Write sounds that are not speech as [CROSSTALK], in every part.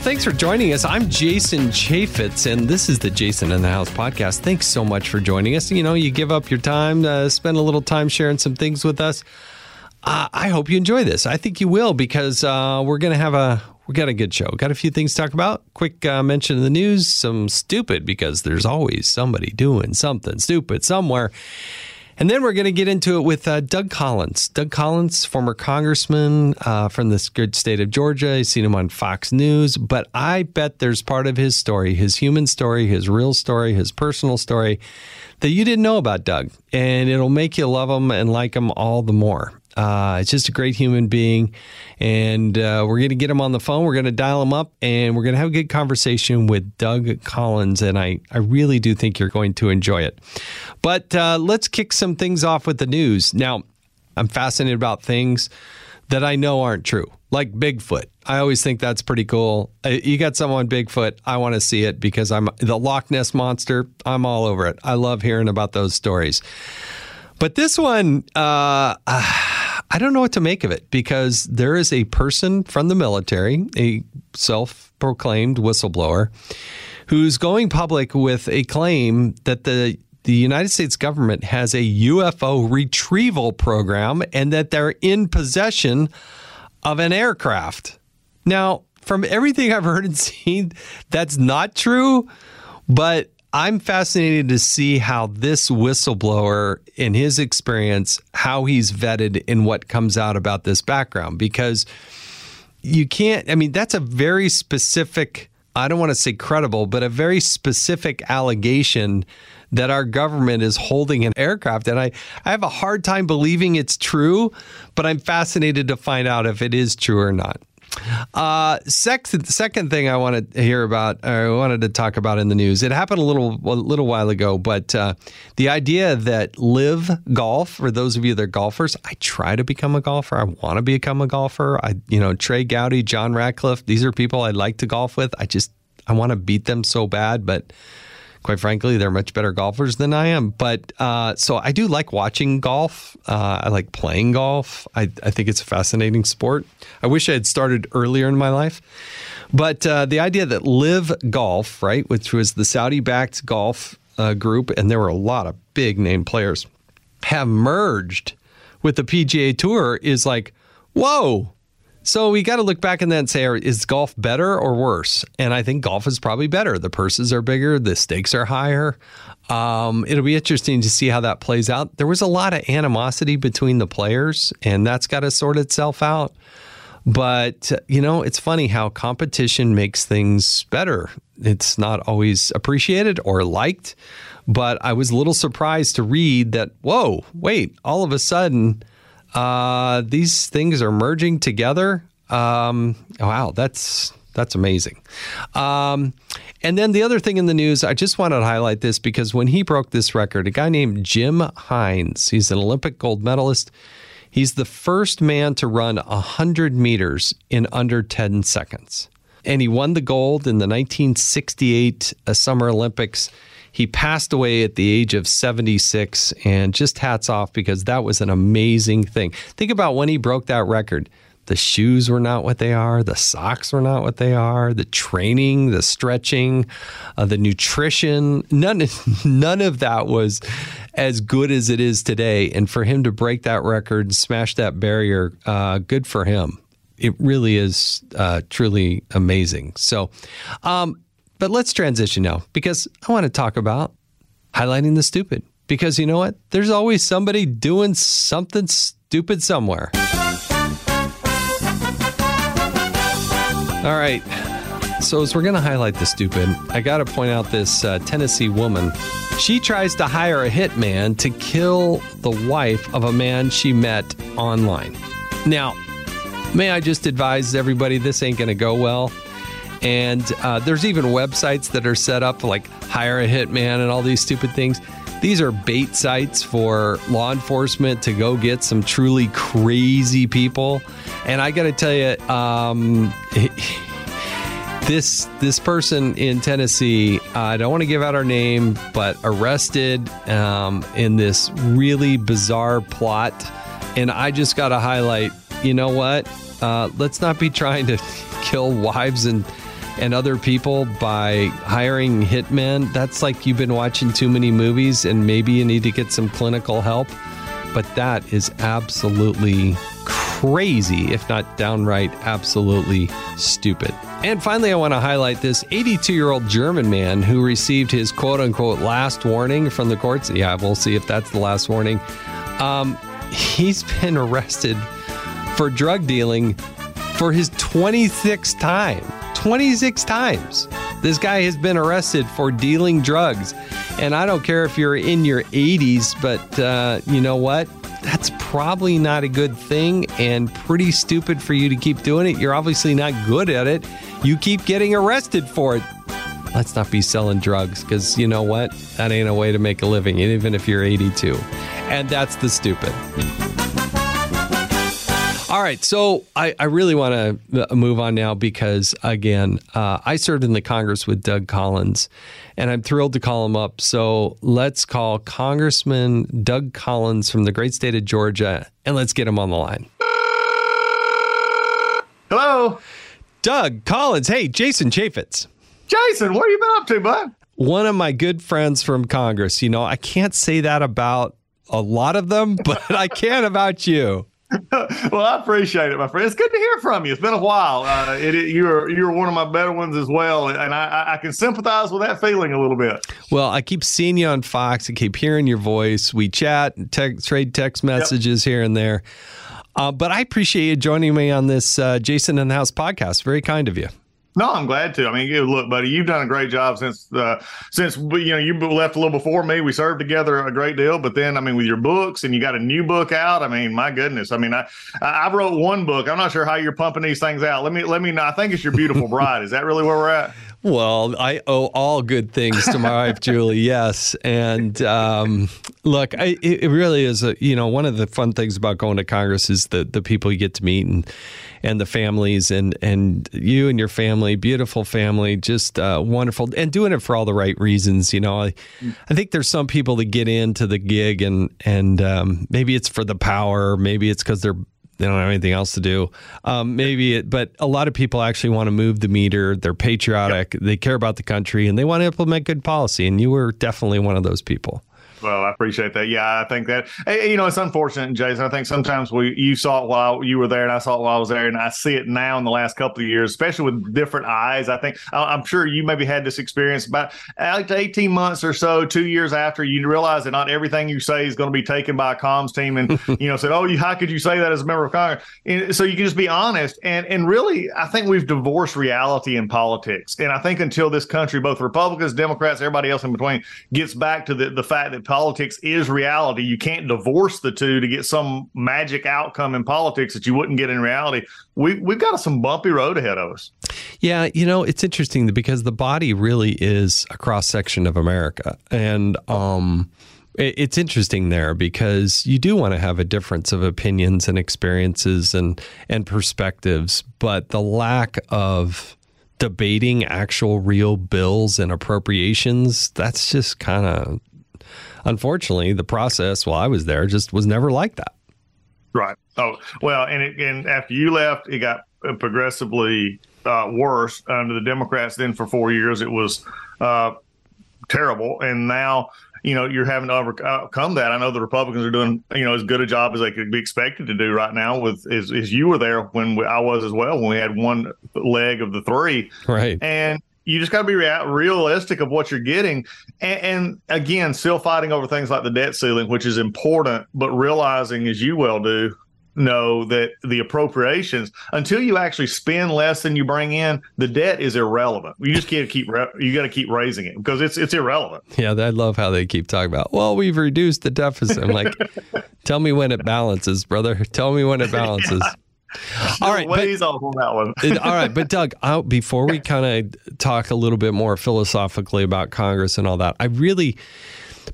thanks for joining us. I'm Jason Chaffetz, and this is the Jason in the House podcast. Thanks so much for joining us. You know, you give up your time, uh, spend a little time sharing some things with us. Uh, I hope you enjoy this. I think you will because uh, we're going to have a we got a good show. Got a few things to talk about. Quick uh, mention of the news. Some stupid because there's always somebody doing something stupid somewhere. And then we're going to get into it with uh, Doug Collins. Doug Collins, former congressman uh, from this good state of Georgia. I've seen him on Fox News, but I bet there's part of his story, his human story, his real story, his personal story that you didn't know about Doug. And it'll make you love him and like him all the more. Uh, it's just a great human being. And uh, we're going to get him on the phone. We're going to dial him up and we're going to have a good conversation with Doug Collins. And I, I really do think you're going to enjoy it. But uh, let's kick some things off with the news. Now, I'm fascinated about things that I know aren't true, like Bigfoot. I always think that's pretty cool. Uh, You got someone Bigfoot, I want to see it because I'm the Loch Ness monster. I'm all over it. I love hearing about those stories. But this one, uh, [SIGHS] I don't know what to make of it because there is a person from the military, a self proclaimed whistleblower, who's going public with a claim that the the United States government has a UFO retrieval program and that they're in possession of an aircraft. Now, from everything I've heard and [LAUGHS] seen, that's not true, but I'm fascinated to see how this whistleblower, in his experience, how he's vetted and what comes out about this background. Because you can't, I mean, that's a very specific, I don't want to say credible, but a very specific allegation that our government is holding an aircraft. And I, I have a hard time believing it's true, but I'm fascinated to find out if it is true or not. Uh, second, second thing I wanted to hear about, or I wanted to talk about in the news. It happened a little, a little while ago, but uh, the idea that LIV Golf for those of you that are golfers, I try to become a golfer. I want to become a golfer. I, you know, Trey Gowdy, John Ratcliffe, these are people I'd like to golf with. I just, I want to beat them so bad, but quite frankly, they're much better golfers than I am. But uh, so I do like watching golf. Uh, I like playing golf. I, I think it's a fascinating sport. I wish I had started earlier in my life. But uh, the idea that LIV Golf, right, which was the Saudi backed golf uh, group, and there were a lot of big name players, have merged with the PGA Tour is like, whoa. So we got to look back and then say, is golf better or worse? And I think golf is probably better. The purses are bigger, the stakes are higher. Um, it'll be interesting to see how that plays out. There was a lot of animosity between the players, and that's got to sort itself out. But, you know, it's funny how competition makes things better. It's not always appreciated or liked, but I was a little surprised to read that, whoa, wait, all of a sudden, uh, these things are merging together. Um, wow, that's that's amazing. Um, and then the other thing in the news, I just wanted to highlight this because when he broke this record, a guy named Jim Hines, he's an Olympic gold medalist. He's the first man to run 100 meters in under 10 seconds. And he won the gold in the 1968 uh, Summer Olympics. He passed away at the age of 76, and just hats off because that was an amazing thing. Think about when he broke that record. The shoes were not what they are. The socks were not what they are. The training, the stretching, uh, the nutrition, none, [LAUGHS] none of that was as good as it is today. And for him to break that record, and smash that barrier, uh, good for him. It really is uh, truly amazing. So, um, but let's transition now because I want to talk about highlighting the stupid. Because you know what? There's always somebody doing something stupid somewhere. All right. So, as we're going to highlight the stupid, I got to point out this uh, Tennessee woman. She tries to hire a hitman to kill the wife of a man she met online. Now, may I just advise everybody this ain't going to go well? And uh, there's even websites that are set up like hire a hitman and all these stupid things. These are bait sites for law enforcement to go get some truly crazy people. And I got to tell you, um, this this person in Tennessee, uh, I don't want to give out her name, but arrested um, in this really bizarre plot. And I just got to highlight, you know what? Uh, let's not be trying to [LAUGHS] kill wives and and other people by hiring hitmen. That's like you've been watching too many movies and maybe you need to get some clinical help. But that is absolutely crazy, if not downright absolutely stupid. And finally, I want to highlight this 82 year old German man who received his quote unquote last warning from the courts. Yeah, we'll see if that's the last warning. Um, he's been [LAUGHS] arrested for drug dealing for his 26th time. 26 times. This guy has been arrested for dealing drugs. And I don't care if you're in your 80s, but uh, you know what? That's probably not a good thing and pretty stupid for you to keep doing it. You're obviously not good at it. You keep getting arrested for it. Let's not be selling drugs because you know what? That ain't a way to make a living, even if you're 82. And that's the stupid. All right, so I, I really want to move on now because, again, uh, I served in the Congress with Doug Collins, and I'm thrilled to call him up. So let's call Congressman Doug Collins from the great state of Georgia, and let's get him on the line. Hello, Doug Collins. Hey, Jason Chaffetz. Jason. What have you been up to, bud? One of my good friends from Congress. You know, I can't say that about a lot of them, [LAUGHS] but I can about you. [LAUGHS] well, I appreciate it, my friend. It's good to hear from you. It's been a while. Uh, it, it, you're you're one of my better ones as well, and I, I can sympathize with that feeling a little bit. Well, I keep seeing you on Fox. I keep hearing your voice. We chat, te- trade text messages yep. here and there. Uh, but I appreciate you joining me on this uh, Jason in the House podcast. Very kind of you. No, I'm glad to. I mean, look, buddy, you've done a great job since uh, since you know you left a little before me. We served together a great deal, but then I mean, with your books and you got a new book out. I mean, my goodness. I mean, I I wrote one book. I'm not sure how you're pumping these things out. Let me let me. Know. I think it's your beautiful [LAUGHS] bride. Is that really where we're at? Well, I owe all good things to my wife, Julie. [LAUGHS] Yes, and um, look, I, it really is. A, you know, one of the fun things about going to Congress is the the people you get to meet and and the families and and you and your family, beautiful family, just uh, wonderful, and doing it for all the right reasons. You know, I, I think there's some people that get into the gig and and um, maybe it's for the power, maybe it's because they're they don't have anything else to do. Um, maybe it, but a lot of people actually want to move the meter. They're patriotic. Yep. They care about the country, and they want to implement good policy. And you were definitely one of those people. Well, I appreciate that. Yeah, I think that eh, eh, you know it's unfortunate, Jason. I think sometimes we you saw it while you were there, and I saw it while I was there, and I see it now in the last couple of years, especially with different eyes. I think I'm sure you maybe had this experience about 18 months or so, two years after you realize that not everything you say is going to be taken by a comms team, and [LAUGHS] you know said, "Oh, you how could you say that as a member of Congress?" And so you can just be honest, and and really, I think we've divorced reality in politics, and I think until this country, both Republicans, Democrats, everybody else in between, gets back to the the fact that politics is reality. You can't divorce the two to get some magic outcome in politics that you wouldn't get in reality. We we've got some bumpy road ahead of us. Yeah, you know, it's interesting because the body really is a cross section of America, and um, it's interesting there because you do want to have a difference of opinions and experiences and and perspectives, but the lack of debating actual real bills and appropriations that's just kind of unfortunately, the process while I was there just was never like that. Right. Oh well, and it, and after you left, it got progressively uh, worse under the Democrats. Then for four years, it was uh, terrible, and now you know you're having to overcome that. I know the Republicans are doing you know as good a job as they could be expected to do right now. With as, as you were there when we, I was as well when we had one leg of the three, right? And you just got to be rea- realistic of what you're getting. And, and, again, still fighting over things like the debt ceiling, which is important, but realizing, as you well do, know that the appropriations until you actually spend less than you bring in, the debt is irrelevant. You just can't keep you got to keep raising it because it's it's irrelevant. Yeah, I love how they keep talking about. Well, we've reduced the deficit. I'm like, [LAUGHS] tell me when it balances, brother. Tell me when it balances. Yeah. All right, but- ways off on that one. All right, but [LAUGHS] Doug, I, before we kind of talk a little bit more philosophically about Congress and all that, I really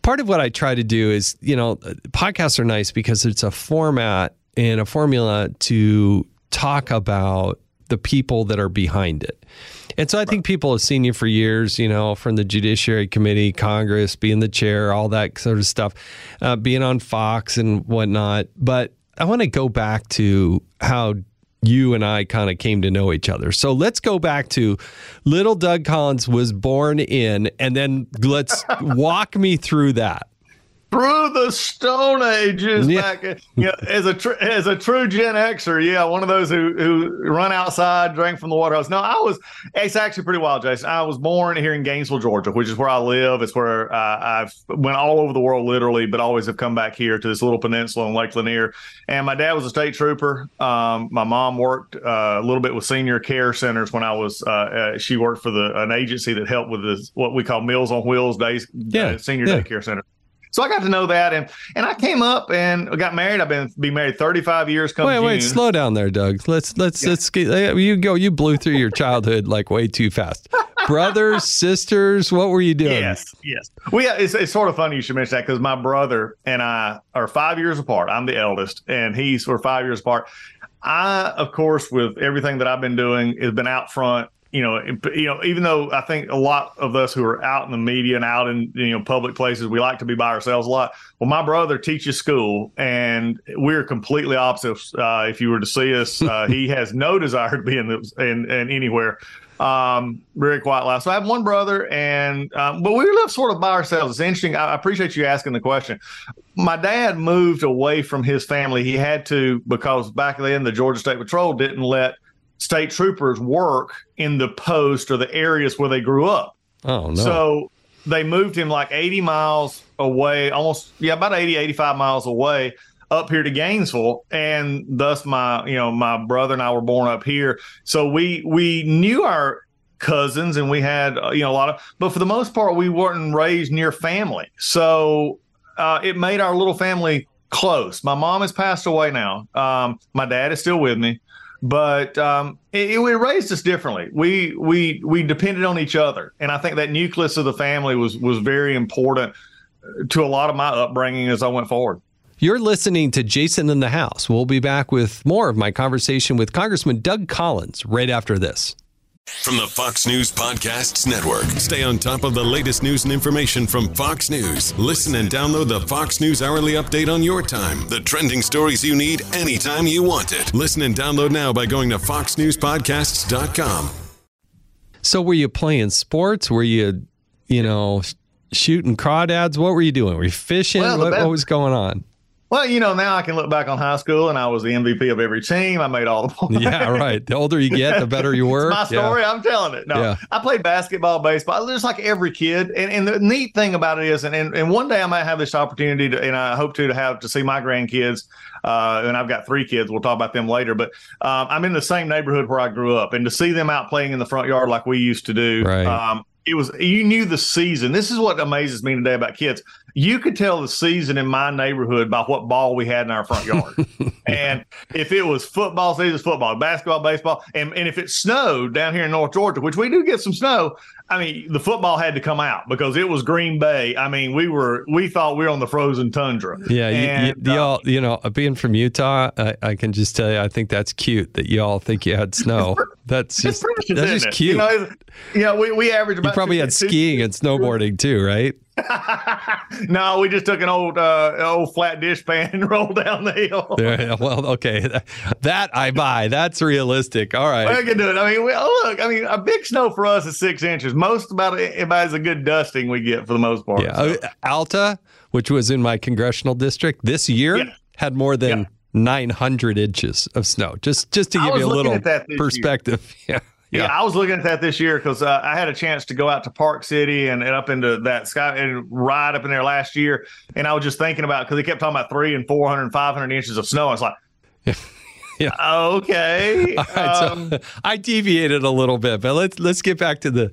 part of what I try to do is, you know, podcasts are nice because it's a format and a formula to talk about the people that are behind it. And so I think people have seen you for years, you know, from the Judiciary Committee, Congress, being the chair, all that sort of stuff, uh, being on Fox and whatnot. But I want to go back to how you and I kind of came to know each other. So let's go back to little Doug Collins was born in, and then let's [LAUGHS] walk me through that. Through the Stone Ages Yeah. back you know, as a tr- as a true Gen Xer. Yeah, one of those who who run outside, drank from the water hose. No, I was. It's actually pretty wild, Jason. I was born here in Gainesville, Georgia, which is where I live. It's where uh, I've went all over the world, literally, but always have come back here to this little peninsula on Lake Lanier. And my dad was a state trooper. Um, my mom worked uh, a little bit with senior care centers when I was. Uh, uh, she worked for the an agency that helped with this, what we call Meals on Wheels days, Yeah, uh, senior yeah. daycare center. So I got to know that, and and I came up and got married. I've been be married 35 years. Come Wait, wait, slow down there, Doug. Let's let's let's get, uh, you go. You blew through your childhood like way too fast. Brothers, [LAUGHS] sisters, what were you doing? Yes, yes. Well, yeah, it's, it's sort of funny you should mention that because my brother and I are five years apart. I'm the eldest, and he's we're five years apart. I, of course, with everything that I've been doing, has been out front. You know, you know, even though I think a lot of us who are out in the media and out in you know public places, we like to be by ourselves a lot. Well, my brother teaches school, and we're completely opposite. Uh, if you were to see us, [LAUGHS] uh, he has no desire to be in, the, in, in anywhere um very quiet life. So i have one brother and um, but we live sort of by ourselves. It's interesting. I, I appreciate you asking the question. My dad moved away from his family. He had to because back then the georgia state patrol didn't let state troopers work in the post or the areas where they grew up Oh no. so they moved him like 80 miles away, almost, yeah, about 80, 85 miles away up here to Gainesville. And thus my, you know, my brother and I were born up here. So we, we knew our cousins and we had, uh, you know, a lot of, but for the most part, we weren't raised near family. So uh, it made our little family close. My mom has passed away now. Um, my dad is still with me but um, it, it raised us differently. We we we depended on each other, and I think that nucleus of the family was was very important to a lot of my upbringing as I went forward. You're listening to Jason in the House. We'll be back with more of my conversation with Congressman Doug Collins right after this. From the Fox News Podcasts Network. Stay on top of the latest news and information from Fox News. Listen and download the Fox News Hourly Update on your time. The trending stories you need anytime you want it. Listen and download now by going to foxnewspodcasts.com. So, were you playing sports? Were you, you know, sh- shooting crawdads? What were you doing? Were you fishing? Well, what, best- what was going on? Well, you know, now I can look back on high school, and I was the MVP of every team. I made all the [LAUGHS] points. Yeah, right. The older you get, the better you were. It's my story. I'm telling it. No, Yeah. I played basketball, baseball, just like every kid. And, and the neat thing about it is, and, and, and one day I might have this opportunity to, and I hope to, to have to see my grandkids. Uh, and I've got three kids. We'll talk about them later. But um, I'm in the same neighborhood where I grew up, and to see them out playing in the front yard like we used to do, Right. um, it was you knew the season. This is what amazes me today about kids. You could tell the season in my neighborhood by what ball we had in our front yard. [LAUGHS] and if it was football season, football, basketball, baseball, and, and if it snowed down here in North Georgia, which we do get some snow, I mean, the football had to come out because it was Green Bay. I mean, we were we thought we were on the frozen tundra. Yeah, you, And, you, uh, y'all, you know, being from Utah, I, I can just tell you, I think that's cute that y'all think you had snow. That's just precious, that's just it? cute. You know, it's- you know, we, we average You probably two- had two- skiing and snowboarding too, right? [LAUGHS] no, we just took an old uh, old flat dish pan and [LAUGHS] rolled down the hill. Yeah, well, okay, that I buy. That's realistic. All I can do it. I mean, we, oh, look. I mean, a big snow for us is six inches. Most about about is a good dusting we get for the most part. Yeah, So, uh, Alta, which was in my congressional district this year, Yeah. had more than Yeah. 900 inches of snow. Just just to give you a little this year. perspective. [LAUGHS] Yeah. yeah. I was looking at that this year because uh, I had a chance to go out to Park City and, and up into that sky and ride up in there last year. And I was just thinking about because they kept talking about three and 400 and 500 inches of snow. I was like, Yeah. [LAUGHS] okay. [LAUGHS] All right, um, so [LAUGHS] I deviated a little bit, but let's let's get back to the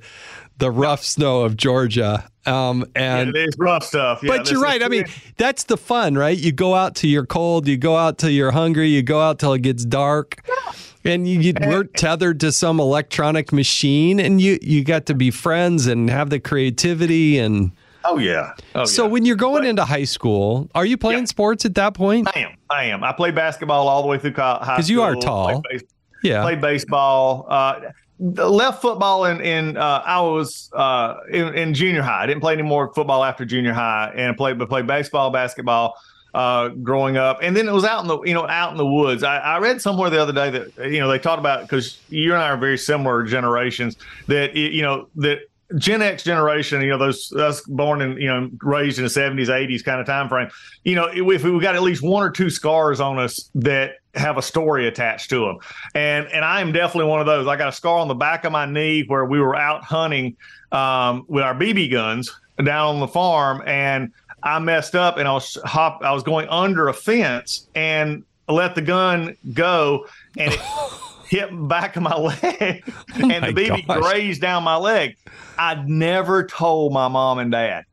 the rough snow of Georgia. Um, and it is rough stuff. Yeah, but you're right. I mean, that's the fun, right? You go out till you're cold, you go out till you're hungry, you go out till it gets dark. And you, you weren't tethered to some electronic machine, and you you got to be friends and have the creativity and. Oh yeah. Oh, so yeah. when you're going into high school, are you playing Yeah. sports at that point? I am, I am. I played basketball all the way through high school. 'Cause you are played tall. base- Yeah. played baseball. Uh, left football in in uh, I was uh, in, in junior high. I didn't play any more football after junior high, and played but played baseball, basketball. Uh, growing up, and then it was out in the you know out in the woods. I, I read somewhere the other day that you know they talked about because you and I are very similar generations that you know that Gen X generation, you know, those us born in, you know, raised in the seventies, eighties kind of time frame, you know, if we got at least one or two scars on us that have a story attached to them, and and I am definitely one of those. I got a scar on the back of my knee where we were out hunting um, with our BB guns down on the farm, and I messed up, and I was hop, I was going under a fence and let the gun go, and it [LAUGHS] hit the back of my leg, [LAUGHS] and my the BB gosh. grazed down my leg. I never told my mom and dad.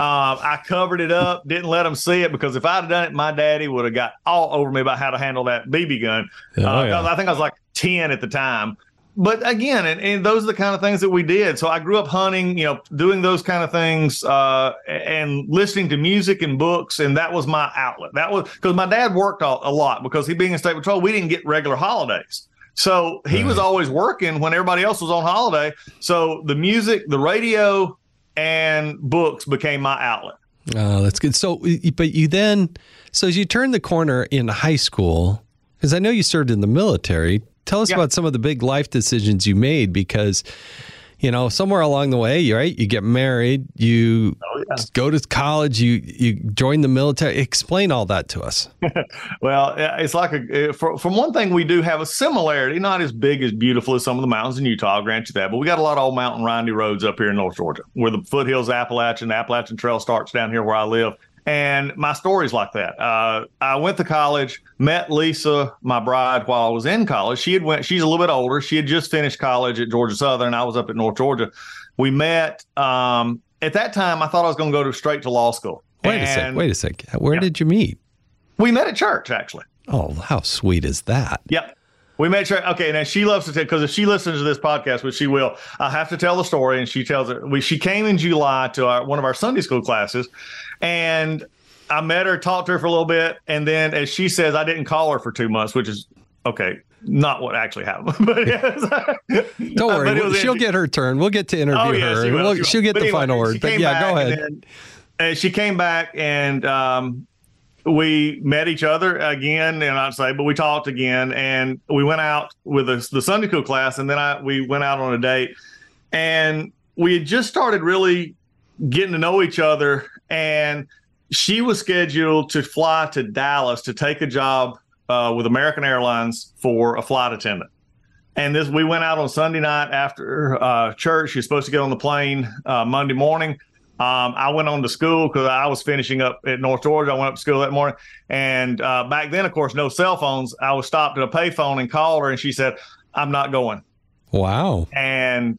Um, I covered it up, didn't let them see it because if I'd have done it, my daddy would have got all over me about how to handle that BB gun. Oh, Uh, yeah. I think I was like 10 at the time. But again, and, and those are the kind of things that we did. So I grew up hunting, you know, doing those kind of things uh, and listening to music and books. And that was my outlet. That was because my dad worked a, a lot because he being in state patrol, we didn't get regular holidays. So he was always working when everybody else was on holiday. So the music, the radio, and books became my outlet. Oh, that's good. So, but you then, so as you turn the corner in high school, because I know you served in the military, tell us Yeah. about some of the big life decisions you made because, you know, somewhere along the way, right? You get married, you Oh, go to college, you you join the military. Explain all that to us. [LAUGHS] Well, it's like a eh, for, from one thing we do have a similarity, not as big as beautiful as some of the mountains in Utah. I'll grant you that, but we got a lot of old mountain windy roads up here in North Georgia, where the foothills Appalachian, the Appalachian Trail starts down here where I live. And my story's like that. Uh, I went to college, met Lisa, my bride, while I was in college. She had went. She's a little bit older. She had just finished college at Georgia Southern. I was up at North Georgia. We met. Um, at that time, I thought I was going to go to straight to law school. Wait a sec. Wait a sec. Where Yeah. did you meet? We met at church, actually. Oh, how sweet is that? Yep. We made sure. Okay, now she loves to tell because if she listens to this podcast, which she will, I have to tell the story. And she tells it. We she came in July to our, one of our Sunday school classes, and I met her, talked to her for a little bit, and then as she says, I didn't call her for two months, which is okay, not what actually happened. [LAUGHS] but yes. Don't worry. She'll get her turn. We'll get to interview Oh, yeah, her. she will, We'll- she will. she'll get But the anyway, final word. But yeah, go ahead. and then, uh, she came back and um, we met each other again, and I'd say, but we talked again, and we went out with the, the Sunday school class, and then I we went out on a date, and we had just started really getting to know each other, and she was scheduled to fly to Dallas to take a job uh, with American Airlines for a flight attendant. And this, we went out on Sunday night after uh, church. She was supposed to get on the plane uh, Monday morning. Um, I went on to school because I was finishing up at North Georgia. I went up to school that morning, and uh, back then, of course, no cell phones. I was stopped at a payphone and called her, and she said, "I'm not going." Wow. And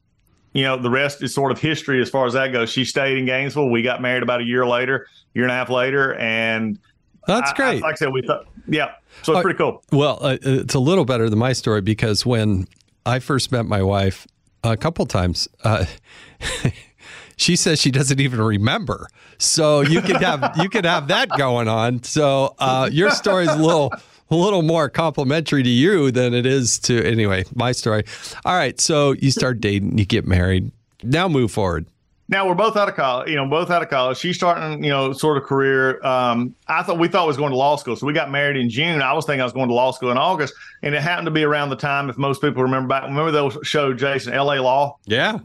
you know, the rest is sort of history as far as that goes. She stayed in Gainesville. We got married about a year later, year and a half later, and That's I- I- great. like I said, we thought, yeah. So it's Uh, pretty cool. Well, uh, it's a little better than my story because when I first met my wife a couple times, uh, [LAUGHS] she says she doesn't even remember. So you could have you could have that going on. So uh, your story is a little a little more complimentary to you than it is to anyway my story. All right, so you start dating, you get married. Now move forward. now we're both out of college, you know, both out of college. She's starting, you know, sort of career. Um, I thought we thought I was going to law school. So we got married in June. I was thinking I was going to law school in August. And it happened to be around the time, if most people remember back, remember those show, Jason, LA Law? Yeah,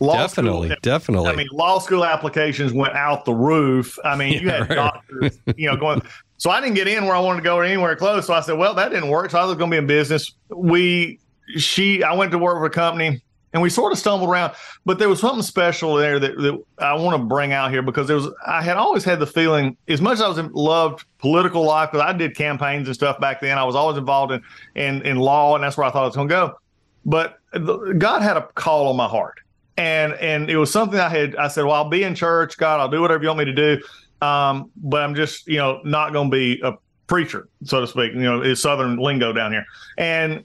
Law definitely, School, definitely. I mean, law school applications went out the roof. I mean, you had [LAUGHS] right. doctors, you know, going. So I didn't get in where I wanted to go or anywhere close. So I said, well, that didn't work. So I was going to be in business. We, she, I went to work for a company and we sort of stumbled around, but there was something special there that, that I want to bring out here because there was, I had always had the feeling, as much as I was in, loved political life, because I did campaigns and stuff back then, I was always involved in, in, in law, and that's where I thought I was going to go. But the, God had a call on my heart. And and it was something I had. I said, well, I'll be in church, God, I'll do whatever you want me to do, um, but I'm just you know not going to be a preacher, so to speak. You know, it's Southern lingo down here, and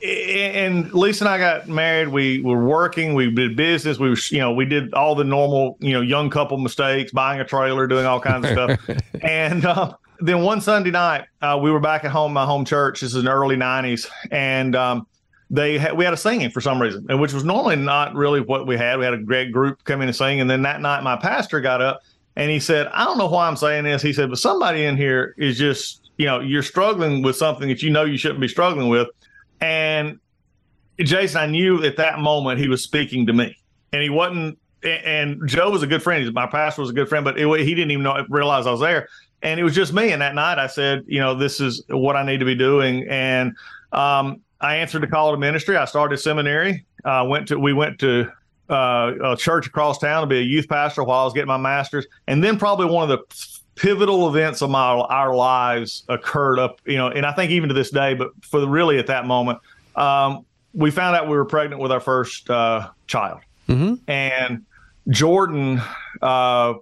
and Lisa and I got married. We were working. We did business. We were, you know, we did all the normal, you know, young couple mistakes, buying a trailer, doing all kinds of stuff. [LAUGHS] and uh, then one Sunday night, uh, we were back at home, my home church. This is in the early '90s, and um, they had, we had a singing for some reason, and which was normally not really what we had. We had a great group come in and sing, and then that night, my pastor got up and he said, "I don't know why I'm saying this." He said, "But somebody in here is just, you know, you're struggling with something that you know you shouldn't be struggling with." And Jason, I knew at that moment he was speaking to me, and he wasn't. And Joe was a good friend. My pastor was a good friend, but it, he didn't even know realize I was there. And it was just me. And that night, I said, you know, this is what I need to be doing. And um, I answered the call to ministry. I started seminary. Uh, went to we went to uh, a church across town to be a youth pastor while I was getting my master's, and then probably one of the pivotal events of my our lives occurred up, you know, and I think even to this day, but for the, really at that moment, um, we found out we were pregnant with our first uh, child, mm-hmm. and Jordan. Uh,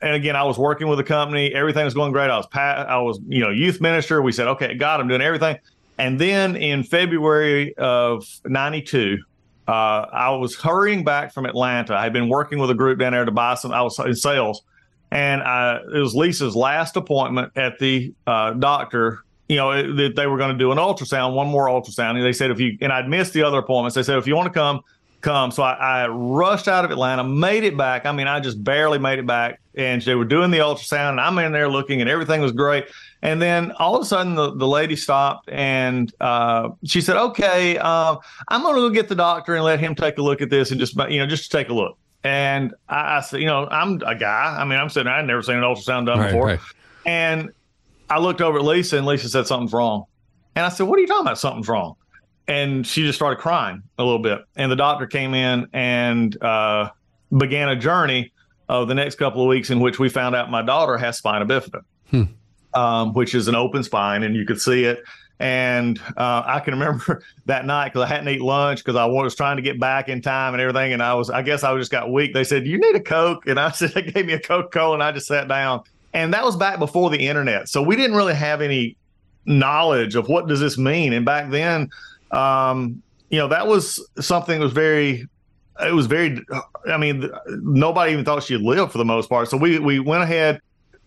and again, I was working with a company. Everything was going great. I was pa- I was you know youth minister. We said, okay, God, I'm doing everything. And then in February of '92, uh, I was hurrying back from Atlanta. I had been working with a group down there to buy some. I was in sales, and I, it was Lisa's last appointment at the uh, doctor. You know that they were going to do an ultrasound, one more ultrasound, and they said if you and I'd missed the other appointments. They said if you want to come, come. So I, I, rushed out of Atlanta, made it back. I mean, I just barely made it back. And they were doing the ultrasound, and I'm in there looking, and everything was great. And then all of a sudden, the, the lady stopped and uh, she said, "Okay, uh, I'm going to go get the doctor and let him take a look at this and just you know just take a look." And I, I said, you know, I'm a guy. I mean, I'm sitting. I'd never seen an ultrasound done right, before. Right. And I looked over at Lisa, and Lisa said something's wrong. And I said, "What are you talking about? Something's wrong." And she just started crying a little bit. And the doctor came in and uh, began a journey of the next couple of weeks in which we found out my daughter has spina bifida, hmm. Um, which is an open spine, and you could see it. And uh, I can remember [LAUGHS] that night because I hadn't eaten lunch because I was trying to get back in time and everything. And I was, I guess I just got weak. They said, "You need a Coke," and I [LAUGHS] said, "They gave me a Coca Cola," and I just sat down. And that was back before the internet, so we didn't really have any knowledge of what does this mean. And back then, um, you know, that was something that was very it was very i mean nobody even thought she'd live for the most part so we we went ahead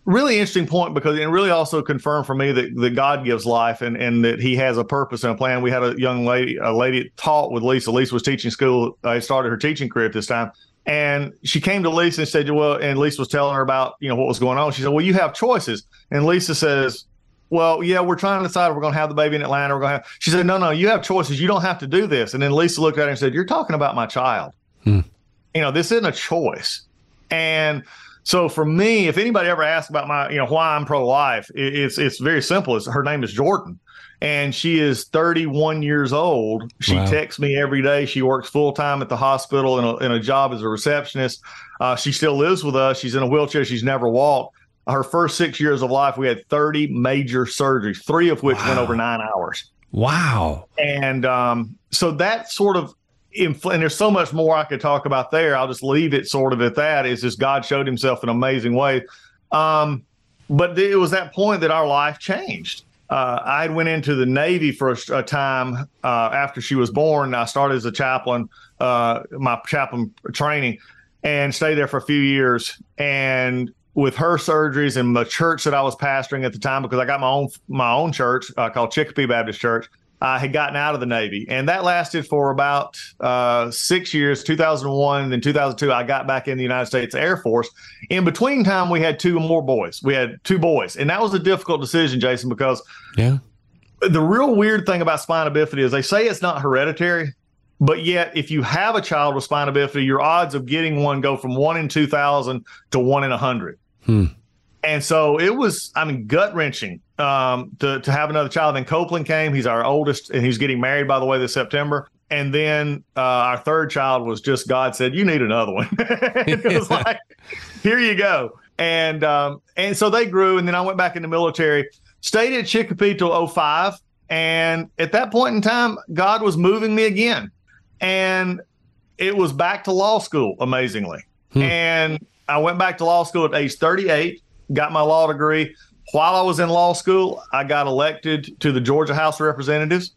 really interesting point because it really also confirmed for me that, that God gives life and, and that he has a purpose and a plan. We had a young lady, a lady taught with Lisa. Lisa was teaching school. I uh, started her teaching career at this time. And she came to Lisa and said, well, and Lisa was telling her about, you know, what was going on. She said, well, you have choices. And Lisa says, well, yeah, we're trying to decide if we're going to have the baby in Atlanta. We're going to have, she said, no, no, you have choices. You don't have to do this. And then Lisa looked at her and said, you're talking about my child. Hmm. You know, this isn't a choice. And so for me, if anybody ever asks about my, you know, why I'm pro-life, it's it's very simple. It's her name is Jordan, and she is 31 years old. She wow. texts me every day. She works full time at the hospital in a, in a job as a receptionist. Uh, she still lives with us. She's in a wheelchair. She's never walked. Her first six years of life, we had 30 major surgeries, three of which wow. went over nine hours. Wow. And um, so that sort of and there's so much more I could talk about there. I'll just leave it sort of at that. Is just God showed Himself in amazing way. Um, but it was that point that our life changed. Uh, I went into the Navy for a, a time uh, after she was born. I started as a chaplain, uh, my chaplain training, and stayed there for a few years. And with her surgeries and the church that I was pastoring at the time, because I got my own my own church uh, called Chicopee Baptist Church uh, had gotten out of the Navy, and that lasted for about uh, six years. 2001, then 2002, I got back in the United States Air Force. In between time, we had two more boys. We had two boys, and that was a difficult decision, Jason, because yeah, the real weird thing about spina bifida is they say it's not hereditary, but yet if you have a child with spina bifida, your odds of getting one go from one in 2,000 to one in a 100. Hmm. And so it was, I mean, gut wrenching um, to, to have another child. Then Copeland came. He's our oldest, and he's getting married, by the way, this September. And then uh, our third child was just God said, "You need another one." [LAUGHS] it was [LAUGHS] like, "Here you go." And um, and so they grew, and then I went back in the military, stayed at Chicopee till 05. and at that point in time, God was moving me again, and it was back to law school, amazingly. Hmm. And I went back to law school at age 38, got my law degree. While I was in law school, I got elected to the Georgia House of Representatives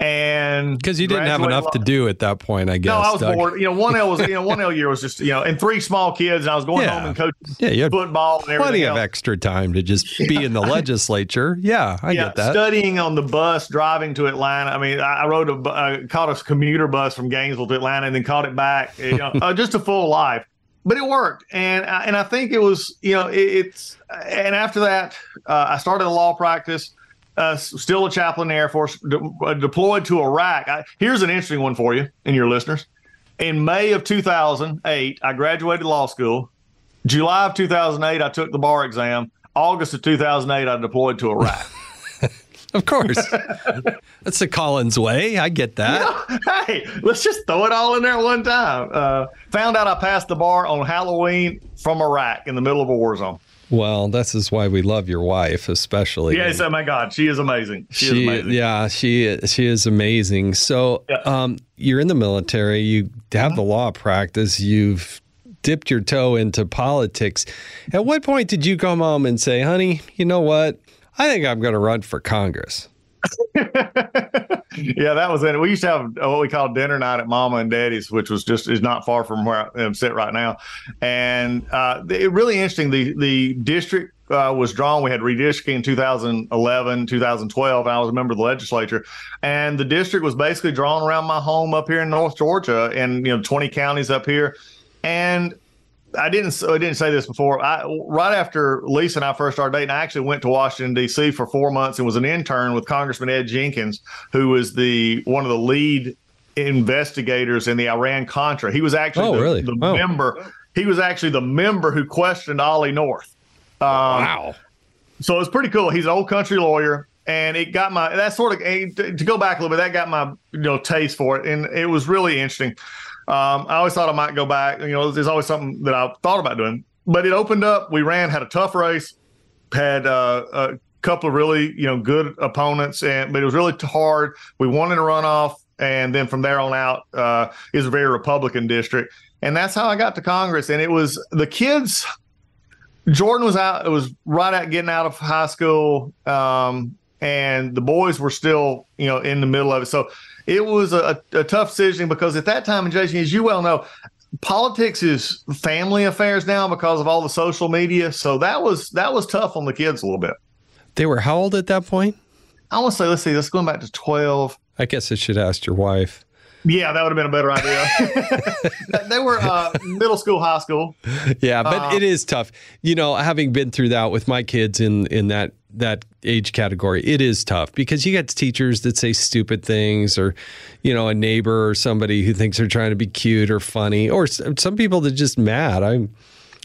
and because you didn't have enough to do at that point, I guess. No, I was Doug. bored. You know, one L was you know one L year was just you know, and three small kids, and I was going yeah. home and coaching yeah, you had football and Plenty else. of extra time to just be in the [LAUGHS] legislature. Yeah, I yeah, get that. Studying on the bus, driving to Atlanta. I mean, I, I rode a uh, caught a commuter bus from Gainesville to Atlanta, and then caught it back. You know, [LAUGHS] uh, just a full life. But it worked, and and I think it was you know it, it's and after that uh, I started a law practice uh, still a chaplain in the Air Force, de- uh, deployed to Iraq. I, here's an interesting one for you and your listeners. In May of 2008, I graduated law school. July of 2008, I took the bar exam. August of 2008, I deployed to Iraq. [LAUGHS] of course. [LAUGHS] That's the Collins way. I get that. You know, hey, let's just throw it all in there one time. Uh, found out I passed the bar on Halloween from Iraq in the middle of a war zone. Well, this is why we love your wife, especially. Yes, oh my God, she is amazing. She, she is amazing. Yeah, she she is amazing. So, yeah. um, you're in the military. You have the law practice. You've dipped your toe into politics. At what point did you come home and say, "Honey, you know what? I think I'm going to run for Congress"? [LAUGHS] yeah, that was it. We used to have what we call dinner night at Mama and Daddy's, which was just is not far from where I am sit right now. And uh, it really interesting. The the district uh, was drawn. We had redistricting in 2011, 2012. And I was a member of the legislature, and the district was basically drawn around my home up here in North Georgia, and you know 20 counties up here. And I didn't. I didn't say this before. I right after Lisa and I first started dating, I actually went to Washington D.C. for four months and was an intern with Congressman Ed Jenkins, who was the one of the lead investigators in the Iran Contra. He was actually oh, the, really? the oh. member. He was actually the member who questioned Ollie North. Um, wow. So it's pretty cool. He's an old country lawyer, and it got my that sort of to go back a little bit. That got my you know taste for it, and it was really interesting. Um, I always thought I might go back. You know, there's always something that I thought about doing. But it opened up. We ran, had a tough race, had uh, a couple of really you know good opponents, and but it was really hard. We in a runoff, and then from there on out uh, is a very Republican district, and that's how I got to Congress. And it was the kids. Jordan was out. It was right at getting out of high school, um, and the boys were still you know in the middle of it. So it was a, a tough decision because at that time, and Jason, as you well know, politics is family affairs now because of all the social media. So that was that was tough on the kids a little bit. They were how old at that point? I want to say, let's see, let's going back to twelve. I guess I should ask your wife. Yeah, that would have been a better idea. [LAUGHS] they were uh, middle school, high school. Yeah, but uh, it is tough. You know, having been through that with my kids in in that that age category, it is tough because you get teachers that say stupid things, or you know, a neighbor or somebody who thinks they're trying to be cute or funny, or some people that are just mad. I'm,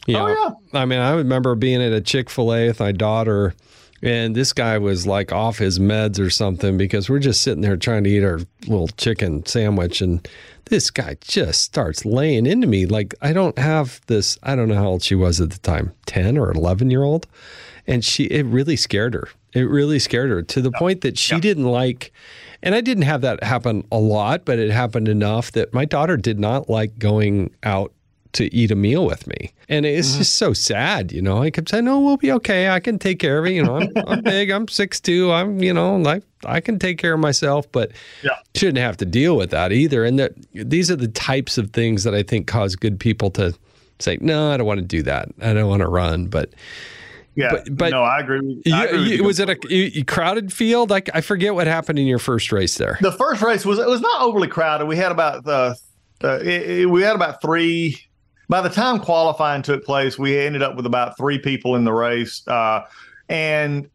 you oh, know, yeah. I mean, I remember being at a Chick Fil A with my daughter and this guy was like off his meds or something because we're just sitting there trying to eat our little chicken sandwich. And this guy just starts laying into me. Like, I don't have this, I don't know how old she was at the time, 10 or 11 year old. And she, it really scared her. It really scared her to the yeah. point that she yeah. didn't like, and I didn't have that happen a lot, but it happened enough that my daughter did not like going out to eat a meal with me. And it's mm-hmm. just so sad, you know. I kept saying, "No, we'll be okay. I can take care of it." You know, I'm, I'm big. I'm six two. I'm, you know, like I can take care of myself, but yeah. shouldn't have to deal with that either. And that these are the types of things that I think cause good people to say, "No, I don't want to do that. I don't want to run." But yeah, but, but no, I agree. I agree you, was it a, a, crowded field? Like I forget what happened in your first race there. The first race was it was not overly crowded. We had about uh, uh, it, it, we had about three by the time qualifying took place, we ended up with about three people in the race, uh, and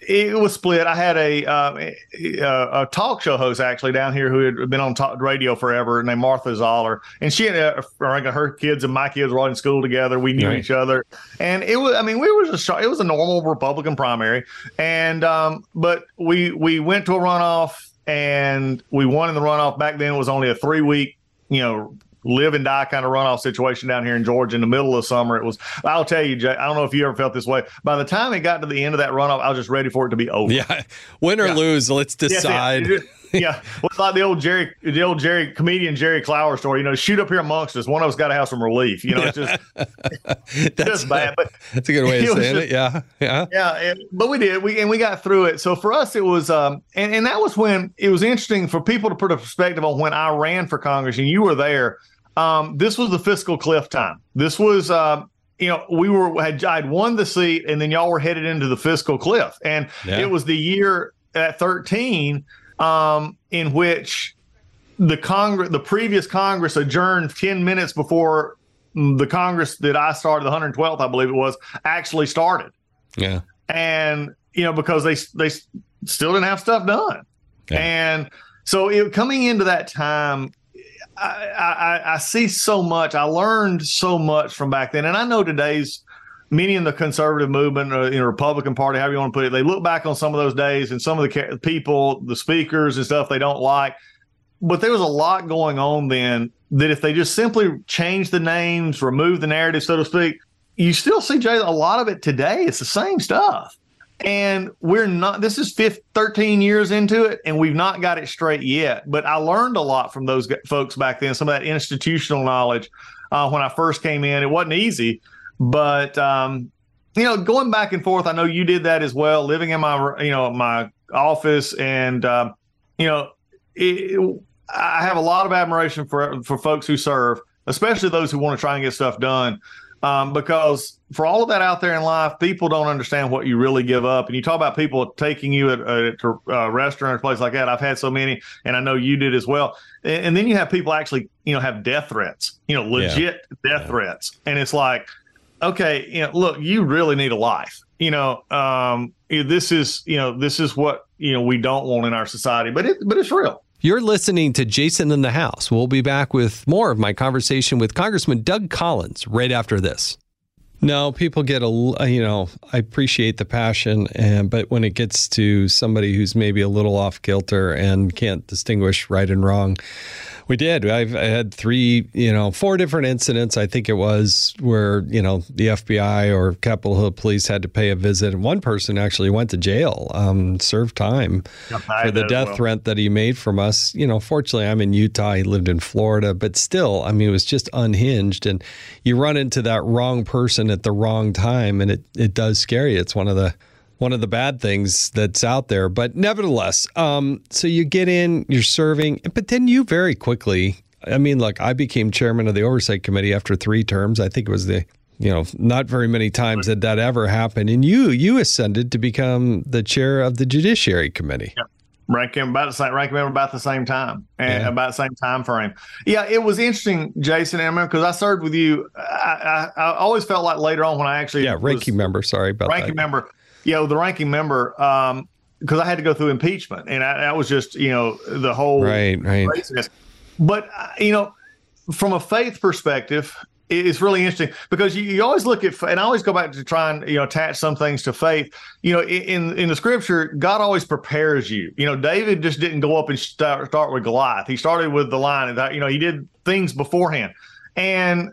it was split. I had a, uh, a, a talk show host actually down here who had been on talk radio forever, named Martha Zoller, and she and her kids and my kids were all in school together. We knew right. each other, and it was. I mean, we was a it was a normal Republican primary, and um, but we we went to a runoff and we won in the runoff. Back then, it was only a three week you know live and die kind of runoff situation down here in Georgia in the middle of summer. It was, I'll tell you, Jay, I don't know if you ever felt this way. By the time it got to the end of that runoff, I was just ready for it to be over. Yeah. Win or yeah. lose, let's decide. Yes, yeah, [LAUGHS] well, it's like the old Jerry, the old Jerry comedian Jerry Clower story. You know, shoot up here amongst us. One of us got to have some relief. You know, it's just [LAUGHS] That's just bad. But [LAUGHS] That's a good way of saying just- it. Yeah, yeah. yeah, and, but we did. We and we got through it. So for us, it was, um, and and that was when it was interesting for people to put a perspective on when I ran for Congress, and you were there. Um, this was the fiscal cliff time. This was, uh, you know, we were had I'd won the seat, and then y'all were headed into the fiscal cliff, and Yeah. it was the year at thirteen um, in which the Congress, the previous Congress adjourned ten minutes before the Congress that I started, the 112th, I believe it was, actually started Yeah. and you know because they they still didn't have stuff done Yeah. and so it, coming into that time I, I i see so much i learned so much from back then and i know today's many in the conservative movement uh, or in republican party however you want to put it they look back on some of those days and some of the people the speakers and stuff they don't like but there was a lot going on then that if they just simply change the names remove the narrative so to speak you still see Jay, a lot of it today. It's the same stuff. And we're not, this is 15, 13 years into it, and we've not got it straight yet. But I learned a lot from those folks back then, some of that institutional knowledge uh, when I first came in. It wasn't easy, but, um, you know, going back and forth, I know you did that as well, living in my, you know, my office. And, um, you know, it, I have a lot of admiration for, for folks who serve, especially those who want to try and get stuff done um, because for all of that out there in life, people don't understand what you really give up. And you talk about people taking you at, at a uh, restaurant or place like that. I've had so many, and I know you did as well. And, and then you have people actually, you know, have death threats, you know, legit death threats, and it's like, okay, you know, look, you really need a life. You know, um, this is, you know, this is what you know we don't want in our society, but it, but it's real. You're listening to Jason in the House. We'll be back with more of my conversation with Congressman Doug Collins right after this. No, people get a you know, I appreciate the passion, and but when it gets to somebody who's maybe a little off kilter and can't distinguish right and wrong, we did. I've I had three, you know, four different incidents. I think it was where you know the FBI or Capitol Hill Police had to pay a visit, and one person actually went to jail, um, served time for the death well. threat that he made from us. You know, fortunately, I'm in Utah. He lived in Florida, but still, I mean, it was just unhinged. And you run into that wrong person at the wrong time, and it it does scare you. It's one of the one of the bad things that's out there. But nevertheless, um, so you get in, you're serving, but then you very quickly. I mean, look, I became chairman of the oversight committee after three terms. I think it was the you know not very many times that that ever happened and you you ascended to become the chair of the judiciary committee ranking about the same ranking member about the same time and Yeah. about the same time frame. Yeah, it was interesting, Jason. I remember because I served with you. I, I, I always felt like later on when I actually yeah ranking member sorry about ranking member. Yeah, the ranking member. Um, because I had to go through impeachment, and I, that was just you know the whole right right craziness. But uh, you know, from a faith perspective, it's really interesting because you, you always look at, and I always go back to try and you know attach some things to faith. You know, in in the scripture, God always prepares you. You know, David just didn't go up and start start with Goliath. He started with the lion, and that you know he did things beforehand. And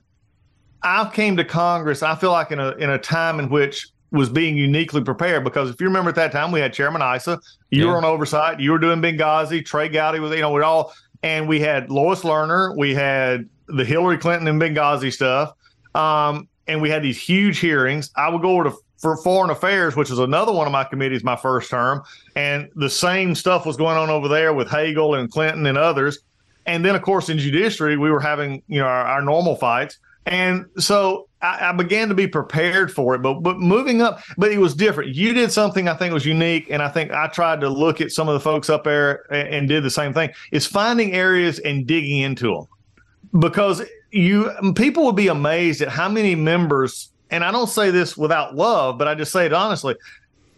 I came to Congress. I feel like in a in a time in which was being uniquely prepared because if you remember at that time we had Chairman Issa, you Yeah. were on oversight, you were doing Benghazi, Trey Gowdy was you know we're all and we had Lois Lerner, we had the Hillary Clinton and Benghazi stuff, um, and we had these huge hearings. I would go over to for foreign affairs, which is another one of my committees, my first term, and the same stuff was going on over there with Hagel and Clinton and others. And then, of course, in judiciary, we were having you know our, our normal fights, and so I, I began to be prepared for it. But but moving up, but it was different. You did something I think was unique, and I think I tried to look at some of the folks up there and, and did the same thing. Is finding areas and digging into them because you people would be amazed at how many members. And I don't say this without love, but I just say it honestly.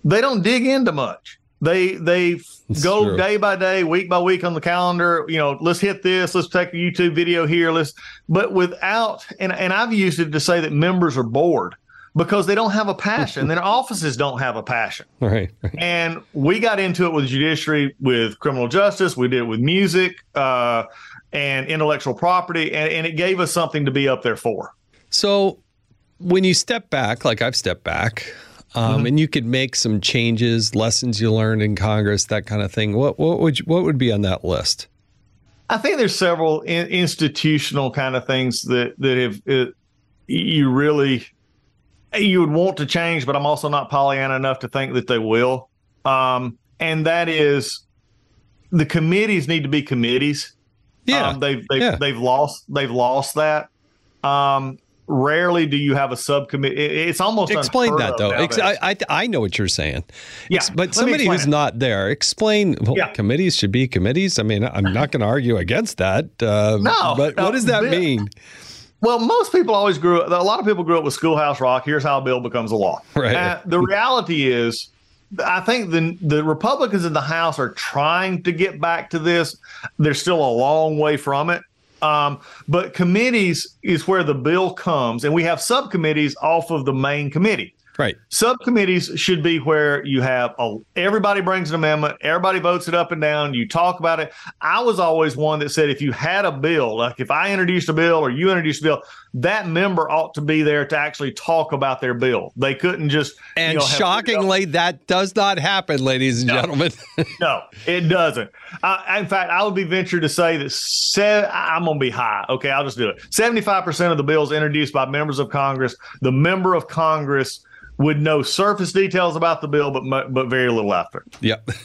They don't dig into much. They they go true. day by day, week by week on the calendar. You know, let's hit this. Let's take a YouTube video here. Let's, but without, and and I've used it to say that members are bored because they don't have a passion. Their [LAUGHS] offices don't have a passion. right, right. And we got into it with judiciary, with criminal justice. We did it with music uh, and intellectual property, and, and it gave us something to be up there for. So when you step back, like I've stepped back, um, and you could make some changes, lessons you learned in Congress, that kind of thing. What what would you, what would be on that list? I think there's several in, institutional kind of things that that have uh, you really you would want to change, but I'm also not Pollyanna enough to think that they will. Um, and that is the committees need to be committees. Yeah, um, they've they've, yeah. they've lost they've lost that. Um, rarely do you have a subcommittee. It's almost explain that though. Ex- I, I I know what you're saying. Yeah, Ex- but me somebody who's it. not there, explain. Well, Yeah. committees should be committees. I mean, I'm not going to argue against that. Uh, No, but no, what does that Bill- mean? Well, most people always grew up. A lot of people grew up with Schoolhouse Rock. Here's how a bill becomes a law. Right. Uh, the reality is, I think the the Republicans in the House are trying to get back to this. They're still a long way from it. Um, but committees is where the bill comes, and we have subcommittees off of the main committee. Right. Subcommittees should be where you have a, everybody brings an amendment, everybody votes it up and down, you talk about it. I was always one that said if you had a bill, like if I introduced a bill or you introduced a bill, that member ought to be there to actually talk about their bill. They couldn't just you And know, shockingly, that does not happen, ladies and gentlemen. [LAUGHS] no, it doesn't. Uh, in fact, I would be ventured to say that se- I'm going to be high. Okay, I'll just do it. 75% of the bills introduced by members of Congress, the member of Congress would know surface details about the bill, but but very little after. yep. [LAUGHS]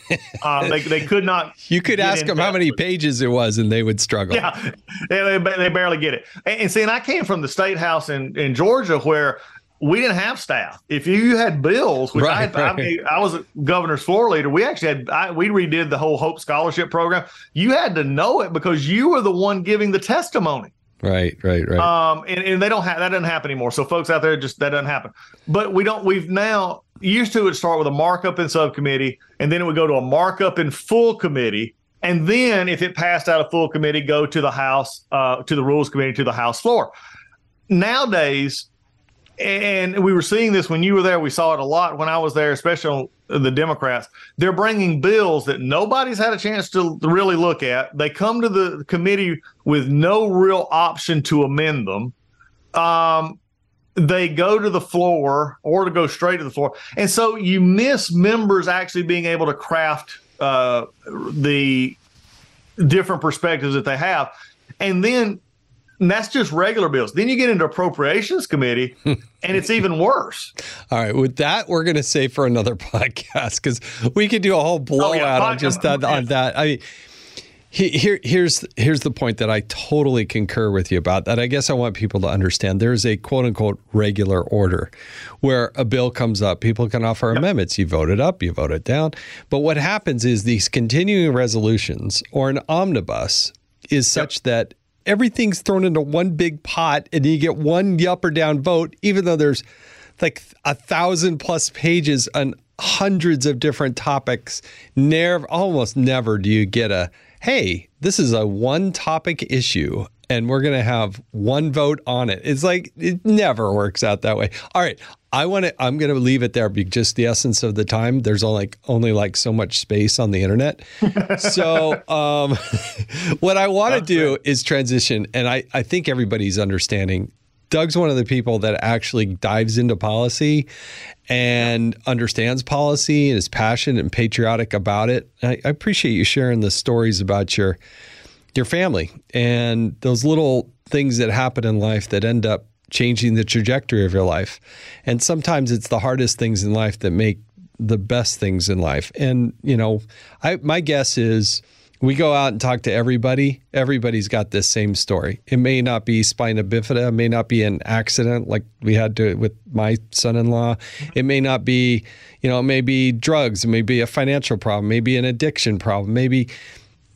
Um, they, they could not. [LAUGHS] You could ask them how many with pages it was, and they would struggle. Yeah, they, they, they barely get it. And, and see, and I came from the state house in, in Georgia where we didn't have staff. If you had bills, which I, Right, I, mean, I was a governor's floor leader, we actually had I, we redid the whole Hope Scholarship program. You had to know it because you were the one giving the testimony. Right. Right. Right. Um, and, and they don't have that doesn't happen anymore. So folks out there, just that doesn't happen. But we don't. We've now used to it start with a markup in subcommittee, and then it would go to a markup in full committee, and then if it passed out of full committee, go to the House, uh, to the Rules Committee, to the House floor. Nowadays, and we were seeing this when you were there. We saw it a lot when I was there, especially on the Democrats. They're bringing bills that nobody's had a chance to really look at. They come to the committee with no real option to amend them. Um, they go to the floor or to go straight to the floor, and so you miss members actually being able to craft uh, the different perspectives that they have, and then and that's just regular bills. Then you get into appropriations committee, and it's even worse. [LAUGHS] All right. With that, we're going to save for another [LAUGHS] podcast because we could do a whole oh, blowout on just that. [LAUGHS] On that, I mean, here, here's here's the point that I totally concur with you about. That I guess I want people to understand. There's a quote unquote regular order where a bill comes up. People can offer amendments. You vote it up, you vote it down. But what happens is these continuing resolutions or an omnibus is such that everything's thrown into one big pot and you get one up or down vote, even though there's like a thousand plus pages on hundreds of different topics. Never, almost never do you get a, hey, this is a one topic issue and we're going to have one vote on it. It's like, it never works out that way. All right. I want to, I'm going to leave it there because just the essence of the time. There's only like, only like so much space on the internet. [LAUGHS] so, um, [LAUGHS] what I want to do is transition. And I, I think everybody's understanding Doug's one of the people that actually dives into policy and understands policy and is passionate and patriotic about it. I, I appreciate you sharing the stories about your your family and those little things that happen in life that end up changing the trajectory of your life. And sometimes it's the hardest things in life that make the best things in life. And you know, I my guess is we go out and talk to everybody. Everybody's got this same story. It may not be spina bifida, it may not be an accident like we had to with my son-in-law. It may not be, you know, it may be drugs, it may be a financial problem, maybe an addiction problem, maybe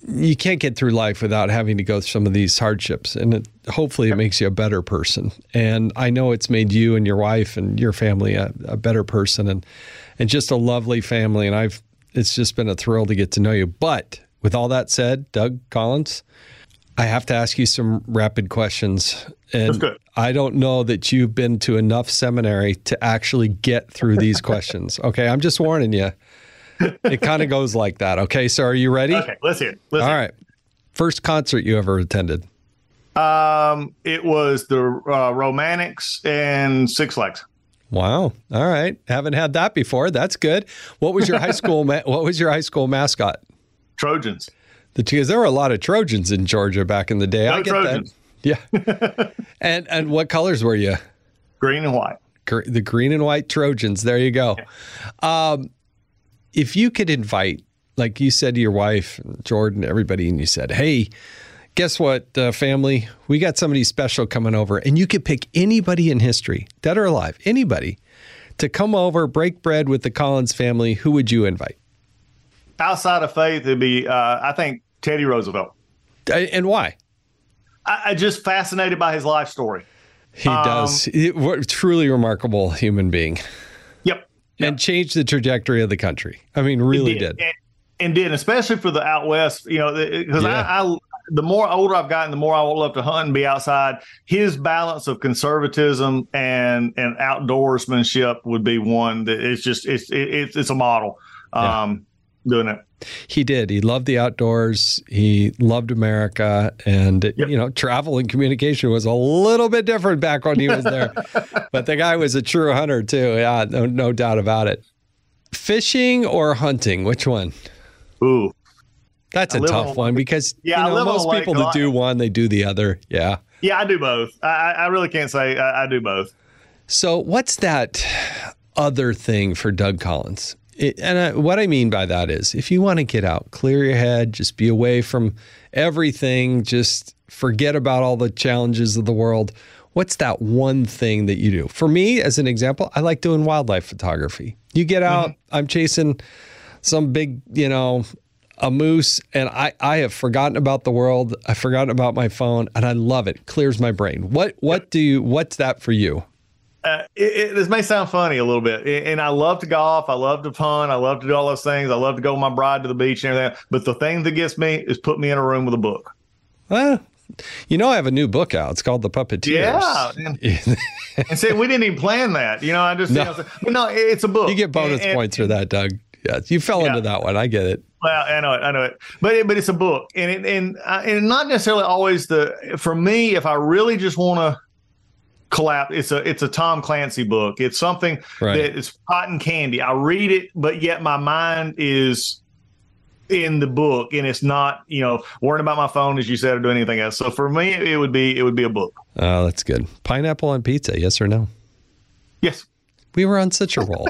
you can't get through life without having to go through some of these hardships and it, hopefully it makes you a better person. And i know it's made you and your wife and your family a, a better person and and just a lovely family and i've it's just been a thrill to get to know you. But with all that said doug collins i have to ask you some rapid questions. And i don't know that you've been to enough seminary to actually get through these [LAUGHS] questions. Okay i'm just warning you [LAUGHS] it kind of goes like that okay so are you ready Okay, let's hear it. Let's all hear right. First concert you ever attended? it. Um, it was the uh, Romantics and Six Flags. Wow. All right. Haven't had that before. That's good. What was your high [LAUGHS] school ma- what was your high school mascot? Trojans. The because there were a lot of Trojans in Georgia back in the day. Go I get Trojans. that. Yeah. [LAUGHS] and and what colors were you? Green and white. Gr- The green and white Trojans. There you go. Um, if you could invite, like you said to your wife, Jordan, everybody, and you said, "Hey, guess what, uh, family? We got somebody special coming over, and you could pick anybody in history, dead or alive, anybody, to come over, break bread with the Collins family. Who would you invite, Outside of faith, it'd be uh, I think Teddy Roosevelt. And why?" I, I just fascinated by his life story. He does. He, what truly remarkable human being, Yep. and changed the trajectory of the country. I mean, really did. And, and did, especially for the out west, you know, because Yeah. I, I, the more older I've gotten, the more I love to hunt and be outside. His balance of conservatism and and outdoorsmanship would be one that it's just it's it, it's it's a model. Yeah. Um, doing it. He did. He loved the outdoors. He loved America, and you know, travel and communication was a little bit different back when he was [LAUGHS] there. but the guy was a true hunter too. Yeah, no, no doubt about it. Fishing or hunting? Which one? Ooh, That's I a tough on- one because Yeah, you know most people that do one, they do the other. Yeah. yeah, I do both. I, I I really can't say I, I do both. So, what's that other thing for Doug Collins? It, and I, what I mean by that is if you want to get out, clear your head, just be away from everything, just forget about all the challenges of the world. What's that one thing that you do? For me, as an example, I like doing wildlife photography. You get mm-hmm. out, I'm chasing some big, you know, a moose, and I, I have forgotten about the world. I've forgotten about my phone, and I love it. Clears my brain. What what do you what's that for you? Uh, it, it, this may sound funny a little bit, and I love to golf. I love to punt. I love to do all those things. I love to go with my bride to the beach and everything. But the thing that gets me is put me in a room with a book. Well, you know, I have a new book out. It's called The Puppeteers. Yeah, and, [LAUGHS] and see, we didn't even plan that. You know, I just No. you know, but no, it's a book. you get bonus And- points for that, Doug. Yes, you fell Yeah. into that one. I get it. Well, I know it, I know it, but it, but it's a book, and it, and uh, and not necessarily always the. For me, if I really just want to collapse, it's a it's a Tom Clancy book. It's something Right. that is cotton candy. I read it, but yet my mind is in the book, and it's not you know worrying about my phone as you said or doing anything else. So for me, it would be it would be a book. Oh, that's good. Pineapple on pizza, yes or no? Yes. We were on such a roll.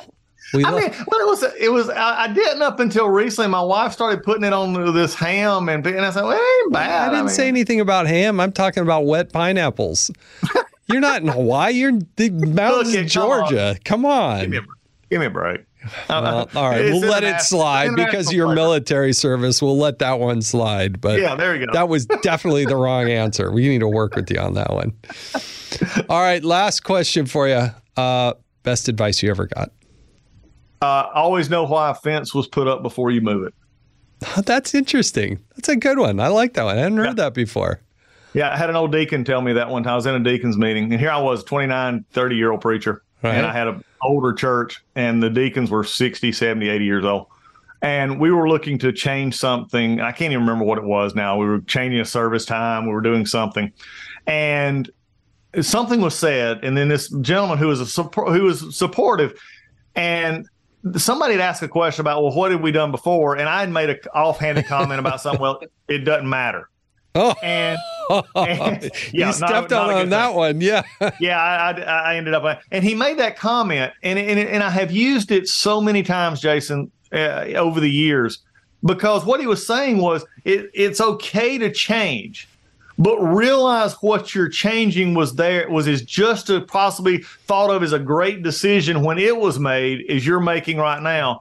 We [LAUGHS] I lo- mean, well, it was it was I, I didn't up until recently. My wife started putting it on this ham, and and I said, well, it ain't bad. I didn't mean, say anything about ham. I'm talking about wet pineapples. [LAUGHS] You're not in Hawaii. You're in the [LAUGHS] mountains of. Georgia. Come on. Give me a break. Give me a break. Well, all right, we'll let it slide because your military service. We'll let that one slide. But Yeah, there you go. That was definitely the wrong [LAUGHS] answer. We need to work with you on that one. All right, last question for you. Uh, best advice you ever got? Uh, always know why a fence was put up before you move it. [LAUGHS] That's interesting. That's a good one. I like that one. I hadn't heard that before. Yeah, I had an old deacon tell me that one time. I was in a deacon's meeting, and here I was, 29, 30 year old preacher. Right. And uh-huh. I had an older church, and the deacons were 60, 70, 80 years old. And we were looking to change something. I can't even remember what it was now. We were changing a service time, we were doing something. And something was said, and then this gentleman who was a who was supportive, and somebody had asked a question about, well, what had we done before? And I had made an offhanded comment about something. Well, it doesn't matter. [LAUGHS] Oh, And, [LAUGHS] you yeah, not stepped not on on that thing. one. Yeah. [LAUGHS] Yeah, I, I, I ended up, and he made that comment, and and, and I have used it so many times, Jason, uh, over the years, because what he was saying was it, it's okay to change, but realize what you're changing was there was is just a possibly thought of as a great decision when it was made, as you're making right now,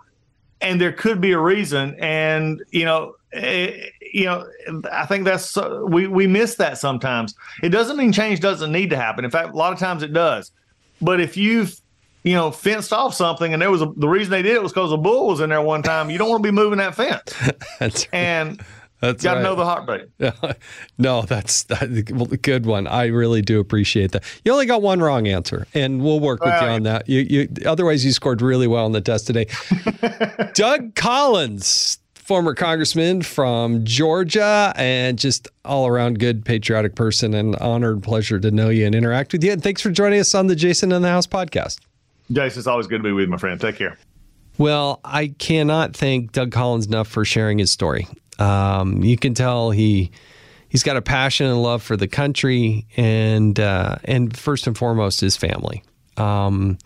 and there could be a reason, and you know. Eh, you know, I think that's uh, we we miss that sometimes. It doesn't mean change doesn't need to happen. In fact, a lot of times it does. But if you've you know fenced off something and there was a, the reason they did it was because a bull was in there one time, you don't want to be moving that fence. [LAUGHS] That's And that's got to right. know the heartbeat. [LAUGHS] no, that's that, well, good one. I really do appreciate that. You only got one wrong answer, and we'll work with you on that. You, you, otherwise, you scored really well on the test today. [LAUGHS] Doug Collins, former congressman from Georgia, and just all around good, patriotic person, and honored pleasure to know you and interact with you. And thanks for joining us on the Jason in the House podcast. Jason, it's always good to be with you, my friend. Take care. Well, I cannot thank Doug Collins enough for sharing his story. Um, you can tell he he's got a passion and love for the country, and uh, and first and foremost, his family. Um,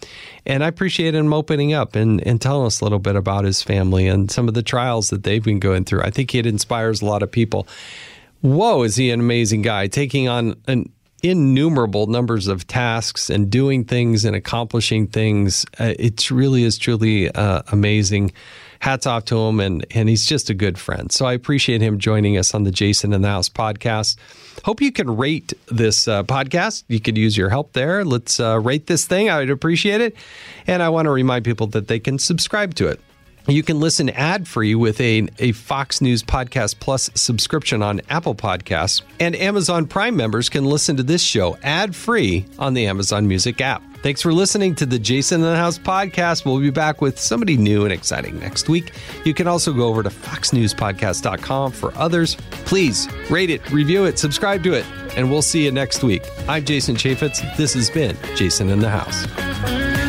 and I appreciate him opening up and, and telling us a little bit about his family and some of the trials that they've been going through. I think it inspires a lot of people. Whoa, is he an amazing guy taking on an innumerable numbers of tasks and doing things and accomplishing things. Uh, it really is truly uh, amazing. Hats off to him, and and he's just a good friend. So I appreciate him joining us on the Jason in the House podcast. Hope you can rate this uh, podcast. You could use your help there. Let's uh, rate this thing. I would appreciate it. And I want to remind people that they can subscribe to it. You can listen ad free with a, a Fox News Podcast Plus subscription on Apple Podcasts. And Amazon Prime members can listen to this show ad free on the Amazon Music app. Thanks for listening to the Jason in the House podcast. We'll be back with somebody new and exciting next week. You can also go over to foxnewspodcast.com for others. Please rate it, review it, subscribe to it, and we'll see you next week. I'm Jason Chaffetz. This has been Jason in the House.